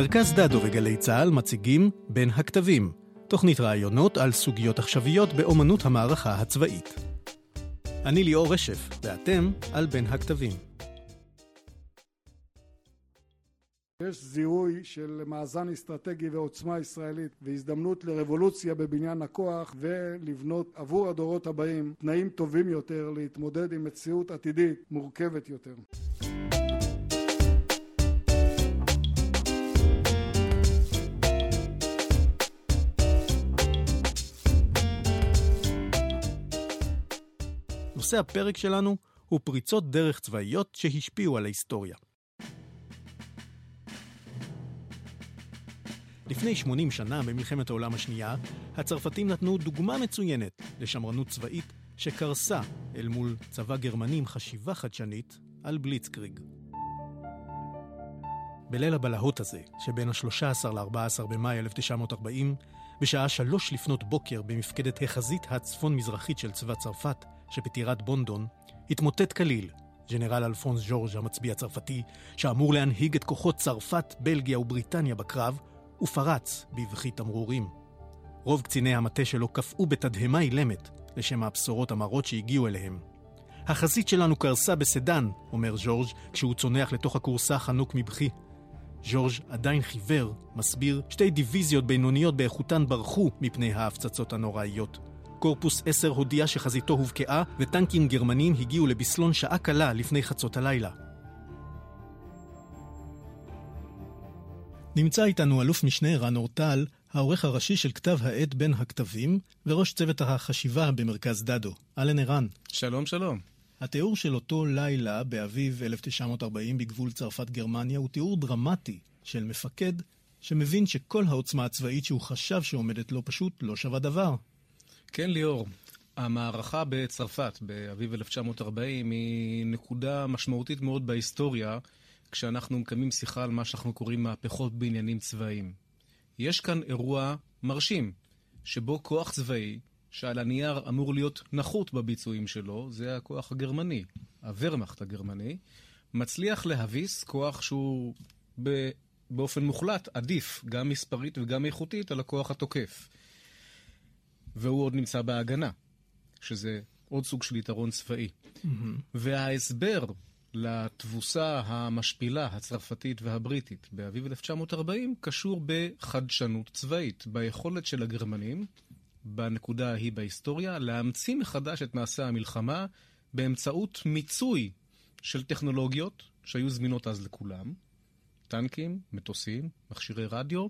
מרכז דדו וגלי צה"ל מציגים בין הכתבים, תוכנית ראיונות על סוגיות עכשוויות באומנות המערכה הצבאית. אני ליאור רשף, ואתם על בין הכתבים. יש זיהוי של מאזן אסטרטגי ועוצמה ישראלית והזדמנות לרבולוציה בבניין הכוח ולבנות עבור הדורות הבאים תנאים טובים יותר להתמודד עם מציאות עתידית מורכבת יותר. נושא הפרק שלנו הוא פריצות דרך צבאיות שהשפיעו על ההיסטוריה. לפני 80 שנה, במלחמת העולם השנייה, הצרפתים נתנו דוגמה מצוינת לשמרנות צבאית שקרסה אל מול צבא גרמני עם חשיבה חדשנית על בליצקריג. בליל הבלהות הזה, שבין ה-13 ל-14 במאי 1940, בשעה שלוש לפנות בוקר במפקדת החזית הצפון-מזרחית של צבא צרפת, שבטירת בונדון, התמוטט כליל ג'נרל אלפונס ז'ורג' המצביא הצרפתי, שאמור להנהיג את כוחות צרפת, בלגיה ובריטניה בקרב, ופרץ בבכי תמרורים. רוב קציני המטה שלו קפאו בתדהמה אילמת לשם הבשורות המרות שהגיעו אליהם. החזית שלנו קרסה בסדן, אומר ז'ורג' כשהוא צונח לתוך הכורסה חנוק מבכי. ז'ורג' עדיין חיוור, מסביר, שתי דיוויזיות בינוניות באיכותן ברחו מפני ההפצצות הנוראיות. קורפוס 10 הודיע שחזיתו הובקעה וטנקים גרמנים הגיעו לבסלון שעה קלה לפני חצות הלילה. נמצא איתנו אלוף משנה רן אורטל, העורך הראשי של כתב העת בין הכתבים, וראש צוות החשיבה במרכז דדו. אהלן ערן. שלום, שלום. התיאור של אותו לילה באביב 1940 בגבול צרפת-גרמניה הוא תיאור דרמטי של מפקד שמבין שכל העוצמה הצבאית שהוא חשב שעומדת לו פשוט לא שווה דבר. כן, ליאור. המערכה בצרפת באביב 1940 היא נקודה משמעותית מאוד בהיסטוריה, כשאנחנו מקיימים שיחה על מה שאנחנו קוראים מהפכות בעניינים צבאיים. יש כאן אירוע מרשים, שבו כוח צבאי, שעל הנייר אמור להיות נחות בביצועים שלו, זה הכוח הגרמני, הוורמאכט הגרמני, מצליח להביס כוח שהוא באופן מוחלט עדיף, גם מספרית וגם איכותית, על הכוח התוקף. והוא עוד נמצא בהגנה, שזה עוד סוג של יתרון צבאי. Mm-hmm. וההסבר לתבוסה המשפילה הצרפתית והבריטית באביב 1940 קשור בחדשנות צבאית, ביכולת של הגרמנים, בנקודה ההיא בהיסטוריה, להמציא מחדש את מעשה המלחמה באמצעות מיצוי של טכנולוגיות שהיו זמינות אז לכולם, טנקים, מטוסים, מכשירי רדיו,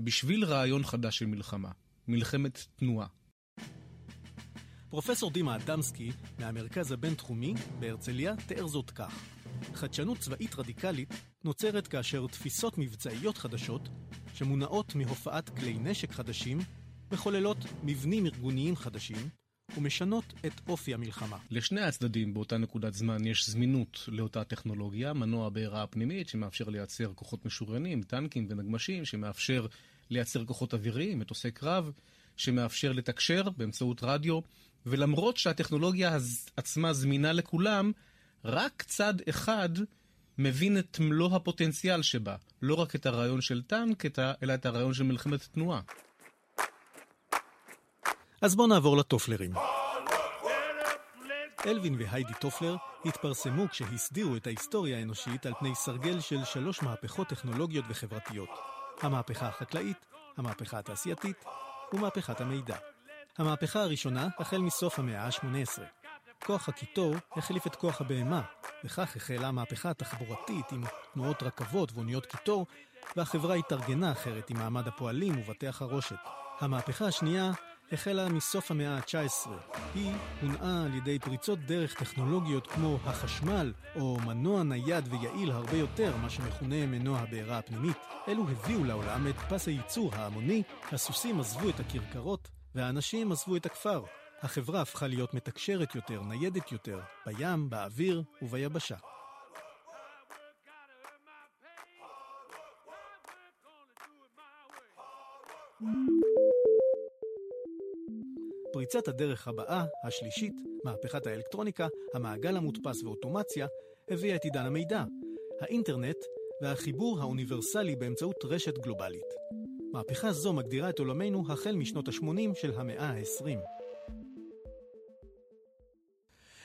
בשביל רעיון חדש של מלחמה. מלחמת תנועה. פרופסור דימה אדמסקי מהמרכז הבינתחומי בהרצליה תיאר זאת כך: חדשנות צבאית רדיקלית נוצרת כאשר תפיסות מבצעיות חדשות, שמונעות מהופעת כלי נשק חדשים, מחוללות מבנים ארגוניים חדשים, ומשנות את אופי המלחמה. לשני הצדדים באותה נקודת זמן יש זמינות לאותה טכנולוגיה, מנוע בעירה פנימית שמאפשר לייצר כוחות משוריינים, טנקים ונגמשים, שמאפשר לייצר כוחות אוויריים, מטוסי קרב, שמאפשר לתקשר באמצעות רדיו, ולמרות שהטכנולוגיה עצמה זמינה לכולם, רק צד אחד מבין את מלוא הפוטנציאל שבה, לא רק את הרעיון של טנק, אלא את הרעיון של מלחמת תנועה. אז בואו נעבור לטופלרים. אלווין והיידי טופלר התפרסמו כשהסדירו את ההיסטוריה האנושית על פני סרגל של שלוש מהפכות טכנולוגיות וחברתיות. המהפכה החקלאית, המהפכה התעשייתית ומהפכת המידע. המהפכה הראשונה החל מסוף המאה ה-18. כוח הקיטור החליף את כוח הבהמה, וכך החלה המהפכה התחבורתית עם תנועות רכבות ואוניות קיטור, והחברה התארגנה אחרת עם מעמד הפועלים ובתי החרושת. המהפכה השנייה החלה מסוף המאה ה-19. היא הונעה על ידי פריצות דרך טכנולוגיות כמו החשמל, או מנוע נייד ויעיל הרבה יותר, מה שמכונה מנוע הבעירה הפנימית. אלו הביאו לעולם את פס הייצור ההמוני, הסוסים עזבו את הכרכרות, והאנשים עזבו את הכפר. החברה הפכה להיות מתקשרת יותר, ניידת יותר, בים, באוויר וביבשה. פריצת הדרך הבאה, השלישית, מהפכת האלקטרוניקה, המעגל המודפס ואוטומציה, הביאה את עידן המידע. האינטרנט והחיבור האוניברסלי באמצעות רשת גלובלית. מהפכה זו מגדירה את עולמנו החל משנות ה-80 של המאה ה-20.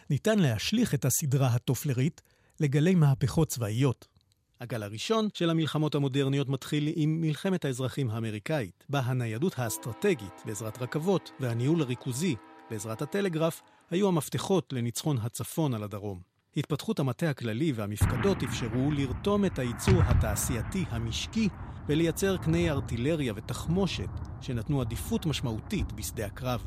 ניתן להשליך את הסדרה הטופלרית לגלי מהפכות צבאיות. הגל הראשון של המלחמות המודרניות מתחיל עם מלחמת האזרחים האמריקאית, בה הניידות האסטרטגית בעזרת רכבות והניהול הריכוזי בעזרת הטלגרף היו המפתחות לניצחון הצפון על הדרום. התפתחות המטה הכללי והמפקדות אפשרו לרתום את הייצור התעשייתי המשקי ולייצר קני ארטילריה ותחמושת שנתנו עדיפות משמעותית בשדה הקרב.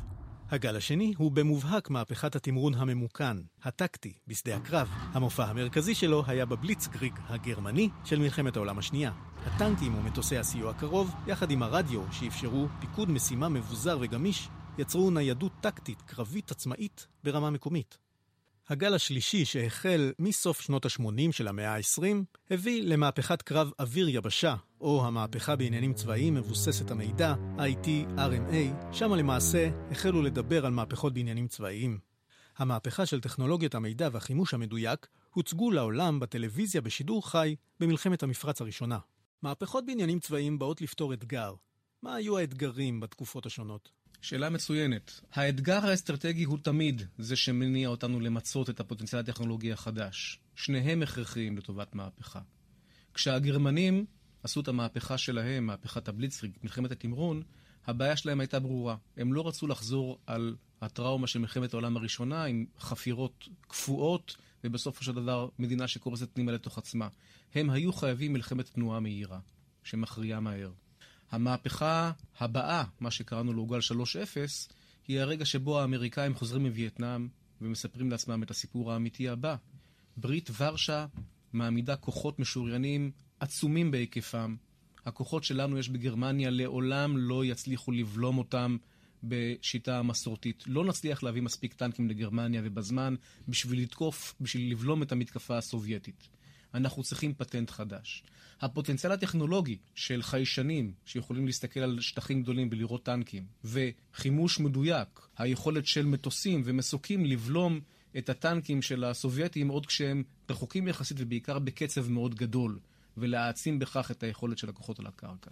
הגל השני הוא במובהק מהפכת התמרון הממוכן, הטקטי, בשדה הקרב. המופע המרכזי שלו היה בבליצקריג הגרמני של מלחמת העולם השנייה. הטנקים ומטוסי הסיוע הקרוב, יחד עם הרדיו שאפשרו פיקוד משימה מבוזר וגמיש, יצרו ניידות טקטית קרבית עצמאית ברמה מקומית. הגל השלישי שהחל מסוף שנות ה-80 של המאה ה-20 הביא למהפכת קרב אוויר-יבשה, או המהפכה בעניינים צבאיים מבוססת המידע, IT-RMA, שמה למעשה החלו לדבר על מהפכות בעניינים צבאיים. המהפכה של טכנולוגיית המידע והחימוש המדויק הוצגו לעולם בטלוויזיה בשידור חי במלחמת המפרץ הראשונה. מהפכות בעניינים צבאיים באות לפתור אתגר. מה היו האתגרים בתקופות השונות? שאלה מצוינת. האתגר האסטרטגי הוא תמיד זה שמניע אותנו למצות את הפוטנציאל הטכנולוגי החדש. שניהם הכרחיים לטובת מהפכה. כשהגרמנים עשו את המהפכה שלהם, מהפכת הבליצריג, מלחמת התמרון, הבעיה שלהם הייתה ברורה. הם לא רצו לחזור על הטראומה של מלחמת העולם הראשונה עם חפירות קפואות, ובסופו של דבר מדינה שקורסת פנימה לתוך עצמה. הם היו חייבים מלחמת תנועה מהירה, שמכריעה מהר. המהפכה הבאה, מה שקראנו לו גל 3-0, היא הרגע שבו האמריקאים חוזרים מווייטנאם ומספרים לעצמם את הסיפור האמיתי הבא. ברית ורשה מעמידה כוחות משוריינים עצומים בהיקפם. הכוחות שלנו יש בגרמניה לעולם לא יצליחו לבלום אותם בשיטה המסורתית. לא נצליח להביא מספיק טנקים לגרמניה ובזמן בשביל לתקוף, בשביל לבלום את המתקפה הסובייטית. אנחנו צריכים פטנט חדש. הפוטנציאל הטכנולוגי של חיישנים שיכולים להסתכל על שטחים גדולים ולראות טנקים, וחימוש מדויק, היכולת של מטוסים ומסוקים לבלום את הטנקים של הסובייטים עוד כשהם רחוקים יחסית ובעיקר בקצב מאוד גדול, ולהעצים בכך את היכולת של הכוחות על הקרקע.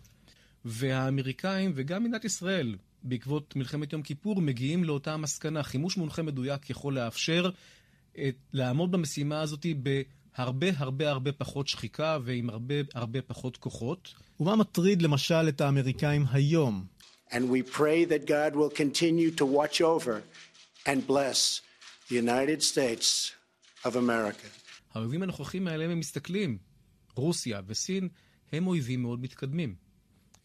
והאמריקאים וגם מדינת ישראל, בעקבות מלחמת יום כיפור, מגיעים לאותה מסקנה. חימוש מונחה מדויק יכול לאפשר את, לעמוד במשימה הזאת ב... הרבה הרבה הרבה פחות שחיקה ועם הרבה הרבה פחות כוחות. ומה מטריד למשל את האמריקאים היום? And we pray that God will continue to watch over and bless the United States of America. האויבים הנוכחים האלה הם מסתכלים. רוסיה וסין הם אויבים מאוד מתקדמים.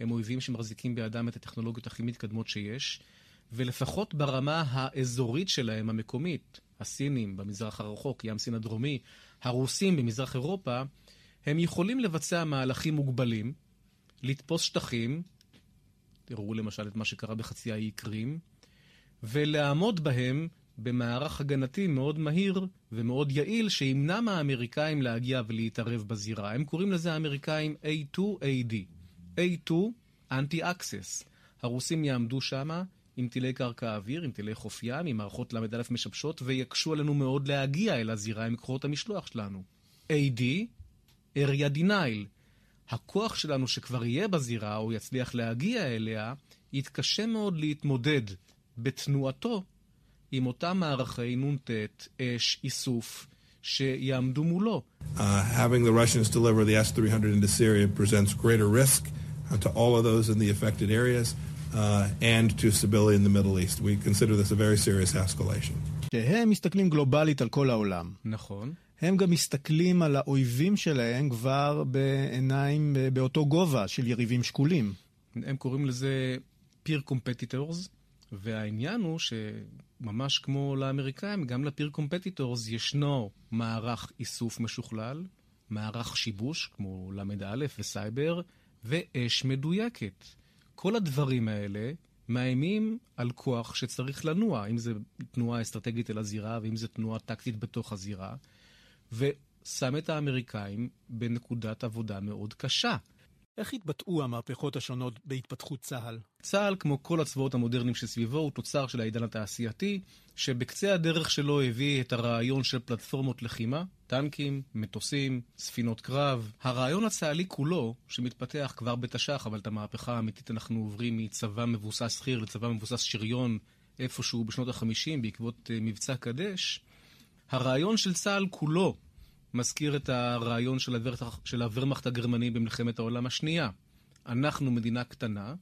הם אויבים שמחזיקים בידם את הטכנולוגיות הכי מתקדמות שיש, ולפחות ברמה האזורית שלהם, המקומית, הסינים במזרח הרחוק, ים סין הדרומי, הרוסים במזרח אירופה, הם יכולים לבצע מהלכים מוגבלים, לתפוס שטחים, תראו למשל את מה שקרה בחצי האי קרים, ולעמוד בהם במערך הגנתי מאוד מהיר ומאוד יעיל, שימנע מהאמריקאים להגיע ולהתערב בזירה. הם קוראים לזה האמריקאים A2AD. A2, Anti-Access. הרוסים יעמדו שמה עם טילי קרקע אוויר, עם טילי חוף ים, עם מערכות ל"א משבשות, ויקשו עלינו מאוד להגיע אל הזירה עם כוחות המשלוח שלנו. AD, area denial. הכוח שלנו שכבר יהיה בזירה, או יצליח להגיע אליה, יתקשה מאוד להתמודד בתנועתו עם אותם מערכי נ"ט, אש, איסוף, שיעמדו מולו. Uh, having the Russians deliver the S-300 into Syria presents greater risk to all of those in the affected areas. Uh, and to stability in the Middle East. We consider this a very serious escalation. שהם מסתכלים גלובלית על כל העולם. נכון. הם גם מסתכלים על האויבים שלהם כבר בעיניים באותו גובה של יריבים שקולים. הם קוראים לזה peer competitors, והעניין הוא שממש כמו לאמריקאים, גם ל-peer competitors ישנו מערך איסוף משוכלל, מערך שיבוש, כמו ל"א וסייבר, ואש מדויקת. כל הדברים האלה מאיימים על כוח שצריך לנוע, אם זה תנועה אסטרטגית אל הזירה, ואם זה תנועה טקטית בתוך הזירה, ושם את האמריקאים בנקודת עבודה מאוד קשה. איך התבטאו המהפכות השונות בהתפתחות צה"ל? צה"ל, כמו כל הצבאות המודרניים שסביבו, הוא תוצר של העידן התעשייתי, שבקצה הדרך שלו הביא את הרעיון של פלטפורמות לחימה, טנקים, מטוסים, ספינות קרב. הרעיון הצה"לי כולו, שמתפתח כבר בתש"ח, אבל את המהפכה האמיתית אנחנו עוברים מצבא מבוסס חי"ר לצבא מבוסס שריון איפשהו בשנות ה-50 בעקבות uh, מבצע קדש, הרעיון של צה"ל כולו מזכיר את הרעיון של, הוור... של הוורמאכט הגרמני במלחמת העולם השנייה. אנחנו מדינה קטנה,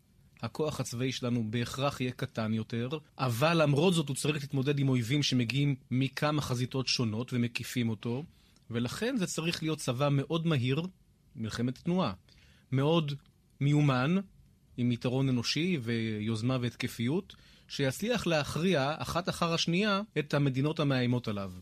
הכוח הצבאי שלנו בהכרח יהיה קטן יותר, אבל למרות זאת הוא צריך להתמודד עם אויבים שמגיעים מכמה חזיתות שונות ומקיפים אותו, ולכן זה צריך להיות צבא מאוד מהיר, מלחמת תנועה, מאוד מיומן, עם יתרון אנושי ויוזמה והתקפיות, שיצליח להכריע אחת אחר השנייה את המדינות המאיימות עליו.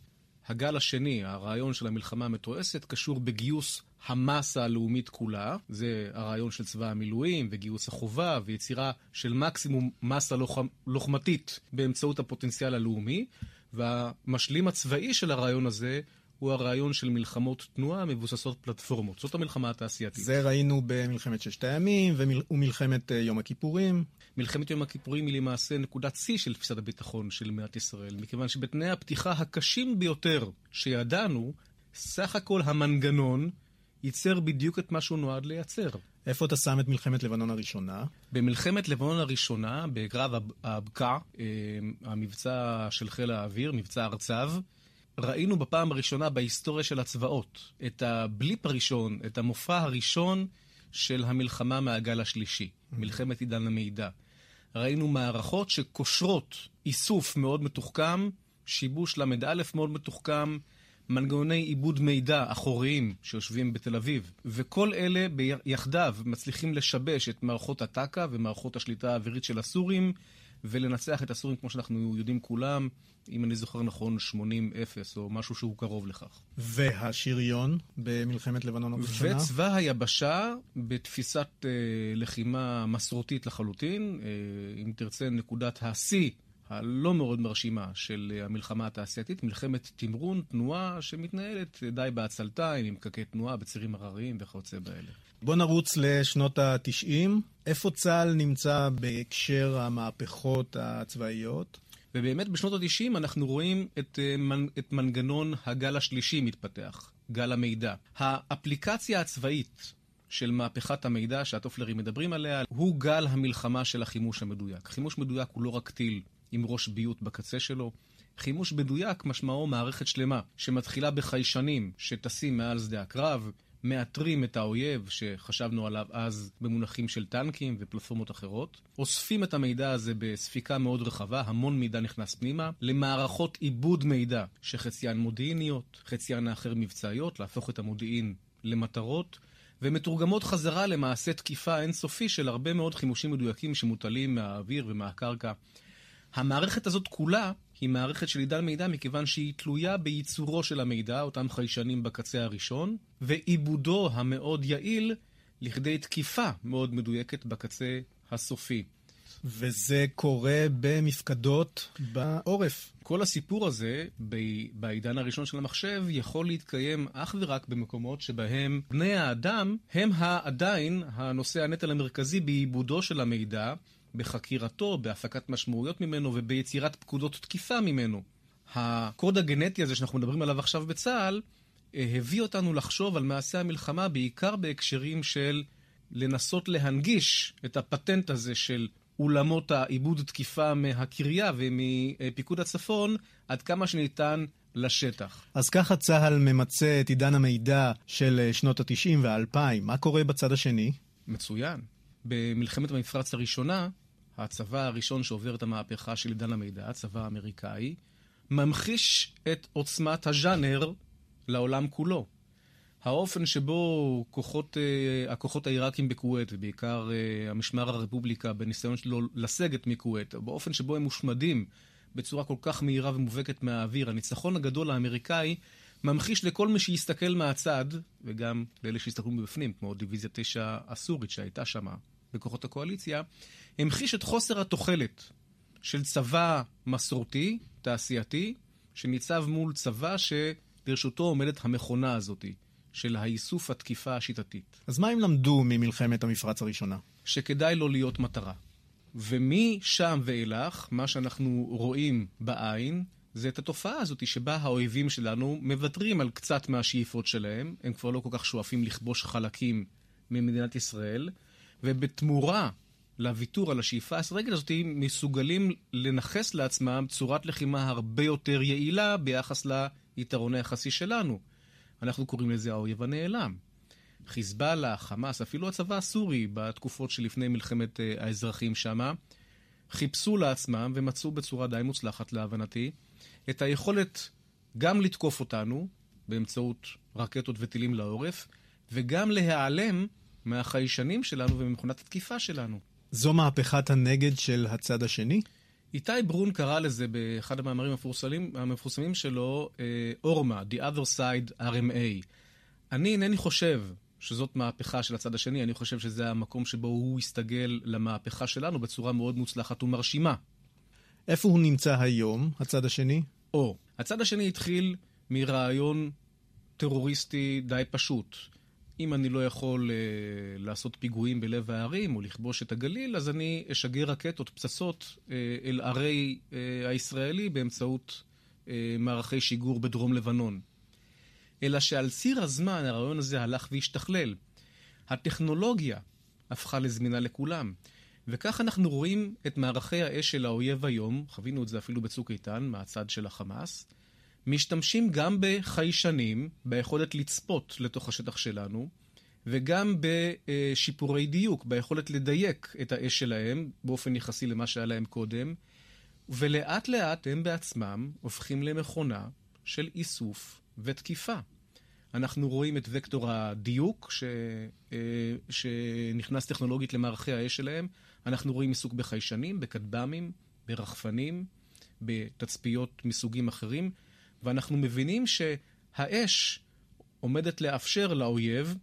הגל השני, הרעיון של המלחמה המתועסת, קשור בגיוס המסה הלאומית כולה. זה הרעיון של צבא המילואים וגיוס החובה ויצירה של מקסימום מסה לוחמ... לוחמתית באמצעות הפוטנציאל הלאומי. והמשלים הצבאי של הרעיון הזה הוא הרעיון של מלחמות תנועה מבוססות פלטפורמות. זאת המלחמה התעשייתית. זה ראינו במלחמת ששת הימים ומלחמת אה, יום הכיפורים. מלחמת יום הכיפורים היא למעשה נקודת שיא של תפיסת הביטחון של מדינת ישראל, מכיוון שבתנאי הפתיחה הקשים ביותר שידענו, סך הכל המנגנון ייצר בדיוק את מה שהוא נועד לייצר. איפה אתה שם את מלחמת לבנון הראשונה? במלחמת לבנון הראשונה, בקרב הבקע, אה, המבצע של חיל האוויר, מבצע ארצב, ראינו בפעם הראשונה בהיסטוריה של הצבאות את הבליפ הראשון, את המופע הראשון של המלחמה מהגל השלישי, מלחמת עידן המידע. ראינו מערכות שקושרות איסוף מאוד מתוחכם, שיבוש ל"א מאוד מתוחכם, מנגנוני עיבוד מידע אחוריים שיושבים בתל אביב, וכל אלה יחדיו מצליחים לשבש את מערכות הטק"א ומערכות השליטה האווירית של הסורים, ולנצח את הסורים, כמו שאנחנו יודעים כולם, אם אני זוכר נכון, 80-0 או משהו שהוא קרוב לכך. והשריון במלחמת לבנון הראשונה? וצבא היבשה בתפיסת אה, לחימה מסורתית לחלוטין, אה, אם תרצה, נקודת השיא. הלא מאוד מרשימה של אה, המלחמה התעשייתית, מלחמת תמרון, תנועה שמתנהלת די בעצלתיים, עם פקקי תנועה בצירים הרריים וכיוצא באלה. בוא נרוץ לשנות ה-90. איפה צה"ל נמצא בהקשר המהפכות הצבאיות? ובאמת בשנות ה-90 אנחנו רואים את, אה, את מנגנון הגל השלישי מתפתח, גל המידע. האפליקציה הצבאית של מהפכת המידע שהטופלרים מדברים עליה, הוא גל המלחמה של החימוש המדויק. חימוש מדויק הוא לא רק טיל עם ראש ביות בקצה שלו, חימוש מדויק משמעו מערכת שלמה שמתחילה בחיישנים שטסים מעל שדה הקרב, מאתרים את האויב שחשבנו עליו אז במונחים של טנקים ופלטפורמות אחרות, אוספים את המידע הזה בספיקה מאוד רחבה, המון מידע נכנס פנימה, למערכות עיבוד מידע שחציין מודיעיניות, חציין האחר מבצעיות, להפוך את המודיעין למטרות, ומתורגמות חזרה למעשה תקיפה אינסופי של הרבה מאוד חימושים מדויקים שמוטלים מהאוויר ומהקרקע. המערכת הזאת כולה היא מערכת של עידן מידע מכיוון שהיא תלויה בייצורו של המידע, אותם חיישנים בקצה הראשון, ועיבודו המאוד יעיל לכדי תקיפה מאוד מדויקת בקצה הסופי. וזה קורה במפקדות בעורף. כל הסיפור הזה, בעידן הראשון של המחשב, יכול להתקיים אך ורק במקומות שבהם בני האדם הם עדיין הנושא הנטל המרכזי בעיבודו של המידע, בחקירתו, בהפקת משמעויות ממנו וביצירת פקודות תקיפה ממנו. הקוד הגנטי הזה שאנחנו מדברים עליו עכשיו בצה"ל, אה, הביא אותנו לחשוב על מעשה המלחמה בעיקר בהקשרים של לנסות להנגיש את הפטנט הזה של אולמות העיבוד תקיפה מהקריה ומפיקוד הצפון עד כמה שניתן לשטח. אז ככה צה"ל ממצה את עידן המידע של אה, שנות ה-90 וה-2000. מה קורה בצד השני? מצוין. במלחמת המפרץ הראשונה, הצבא הראשון שעובר את המהפכה של עידן המידע, הצבא האמריקאי, ממחיש את עוצמת הז'אנר לעולם כולו. האופן שבו כוחות, uh, הכוחות העיראקים בכווית, ובעיקר uh, המשמר הרפובליקה, בניסיון שלו לסגת מכווית, באופן שבו הם מושמדים בצורה כל כך מהירה ומובהקת מהאוויר, הניצחון הגדול האמריקאי ממחיש לכל מי שיסתכל מהצד, וגם לאלה שיסתכלו מבפנים, כמו דיוויזיה 9 הסורית שהייתה שם בכוחות הקואליציה, המחיש את חוסר התוחלת של צבא מסורתי, תעשייתי, שניצב מול צבא שלרשותו עומדת המכונה הזאת, של האיסוף התקיפה השיטתית. אז מה הם למדו ממלחמת המפרץ הראשונה? שכדאי לא להיות מטרה. ומשם ואילך, מה שאנחנו רואים בעין, זה את התופעה הזאת שבה האויבים שלנו מוותרים על קצת מהשאיפות שלהם, הם כבר לא כל כך שואפים לכבוש חלקים ממדינת ישראל, ובתמורה לוויתור על השאיפה האסטרטגית הזאת, מסוגלים לנכס לעצמם צורת לחימה הרבה יותר יעילה ביחס ליתרון היחסי שלנו. אנחנו קוראים לזה האויב הנעלם. חיזבאללה, חמאס, אפילו הצבא הסורי בתקופות שלפני מלחמת uh, האזרחים שמה, חיפשו לעצמם ומצאו בצורה די מוצלחת להבנתי את היכולת גם לתקוף אותנו באמצעות רקטות וטילים לעורף, וגם להיעלם מהחיישנים שלנו וממכונת התקיפה שלנו. זו מהפכת הנגד של הצד השני? איתי ברון קרא לזה באחד המאמרים המפורסמים, המפורסמים שלו, אורמה, uh, The Other Side RMA. אני אינני חושב שזאת מהפכה של הצד השני, אני חושב שזה המקום שבו הוא הסתגל למהפכה שלנו בצורה מאוד מוצלחת ומרשימה. איפה הוא נמצא היום, הצד השני? או, הצד השני התחיל מרעיון טרוריסטי די פשוט. אם אני לא יכול uh, לעשות פיגועים בלב הערים או לכבוש את הגליל, אז אני אשגר רקטות, פצצות, uh, אל ערי uh, הישראלי באמצעות uh, מערכי שיגור בדרום לבנון. אלא שעל ציר הזמן הרעיון הזה הלך והשתכלל. הטכנולוגיה הפכה לזמינה לכולם. וכך אנחנו רואים את מערכי האש של האויב היום, חווינו את זה אפילו בצוק איתן, מהצד של החמאס, משתמשים גם בחיישנים, ביכולת לצפות לתוך השטח שלנו, וגם בשיפורי דיוק, ביכולת לדייק את האש שלהם באופן יחסי למה שהיה להם קודם, ולאט לאט הם בעצמם הופכים למכונה של איסוף ותקיפה. אנחנו רואים את וקטור הדיוק ש... אה, שנכנס טכנולוגית למערכי האש שלהם. אנחנו רואים עיסוק בחיישנים, בכטב"מים, ברחפנים, בתצפיות מסוגים אחרים, ואנחנו מבינים שהאש עומדת לאפשר לאויב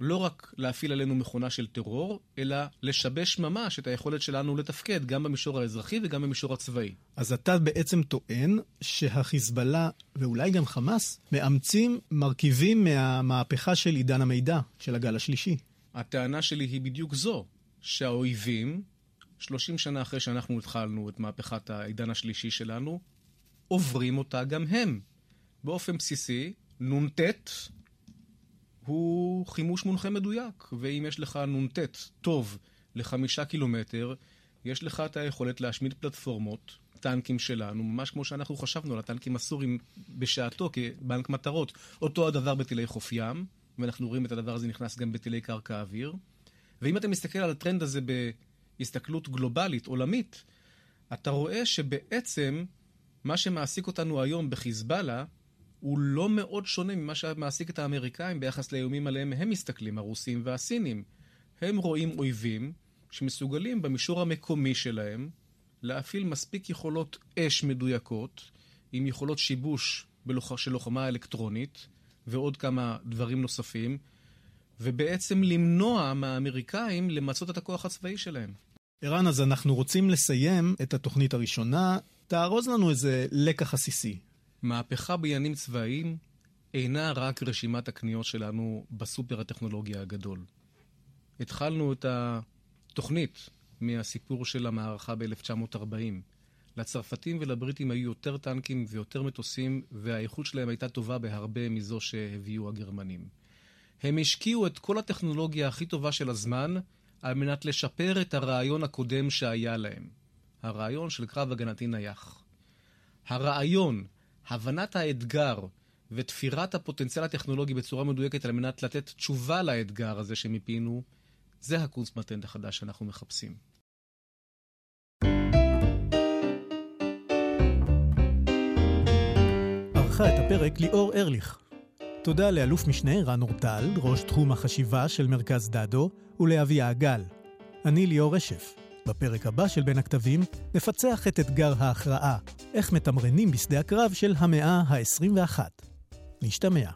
לא רק להפעיל עלינו מכונה של טרור, אלא לשבש ממש את היכולת שלנו לתפקד, גם במישור האזרחי וגם במישור הצבאי. אז אתה בעצם טוען שהחיזבאללה, ואולי גם חמאס, מאמצים מרכיבים מהמהפכה של עידן המידע, של הגל השלישי. הטענה שלי היא בדיוק זו, שהאויבים, 30 שנה אחרי שאנחנו התחלנו את מהפכת העידן השלישי שלנו, עוברים אותה גם הם. באופן בסיסי, נ"ט הוא חימוש מונחה מדויק, ואם יש לך נ"ט טוב לחמישה קילומטר, יש לך את היכולת להשמיד פלטפורמות, טנקים שלנו, ממש כמו שאנחנו חשבנו על הטנקים הסורים בשעתו כבנק מטרות. אותו הדבר בטילי חוף ים, ואנחנו רואים את הדבר הזה נכנס גם בטילי קרקע אוויר. ואם אתה מסתכל על הטרנד הזה בהסתכלות גלובלית, עולמית, אתה רואה שבעצם מה שמעסיק אותנו היום בחיזבאללה הוא לא מאוד שונה ממה שמעסיק את האמריקאים ביחס לאיומים עליהם הם מסתכלים, הרוסים והסינים. הם רואים אויבים שמסוגלים במישור המקומי שלהם להפעיל מספיק יכולות אש מדויקות, עם יכולות שיבוש של לוחמה אלקטרונית ועוד כמה דברים נוספים, ובעצם למנוע מהאמריקאים למצות את הכוח הצבאי שלהם. ערן, אז אנחנו רוצים לסיים את התוכנית הראשונה. תארוז לנו איזה לקח עסיסי. מהפכה בעניינים צבאיים אינה רק רשימת הקניות שלנו בסופר הטכנולוגיה הגדול. התחלנו את התוכנית מהסיפור של המערכה ב-1940. לצרפתים ולבריטים היו יותר טנקים ויותר מטוסים, והאיכות שלהם הייתה טובה בהרבה מזו שהביאו הגרמנים. הם השקיעו את כל הטכנולוגיה הכי טובה של הזמן על מנת לשפר את הרעיון הקודם שהיה להם. הרעיון של קרב הגנתי נייח. הרעיון הבנת האתגר ותפירת הפוטנציאל הטכנולוגי בצורה מדויקת על מנת לתת תשובה לאתגר הזה שמיפינו, זה הקונספט החדש שאנחנו מחפשים. ערכה את הפרק ליאור ארליך. תודה לאלוף משנה רן אורטל, ראש תחום החשיבה של מרכז דדו, ולאבי העגל. אני ליאור רשף. בפרק הבא של בין הכתבים נפצח את אתגר ההכרעה, איך מתמרנים בשדה הקרב של המאה ה-21. נשתמע.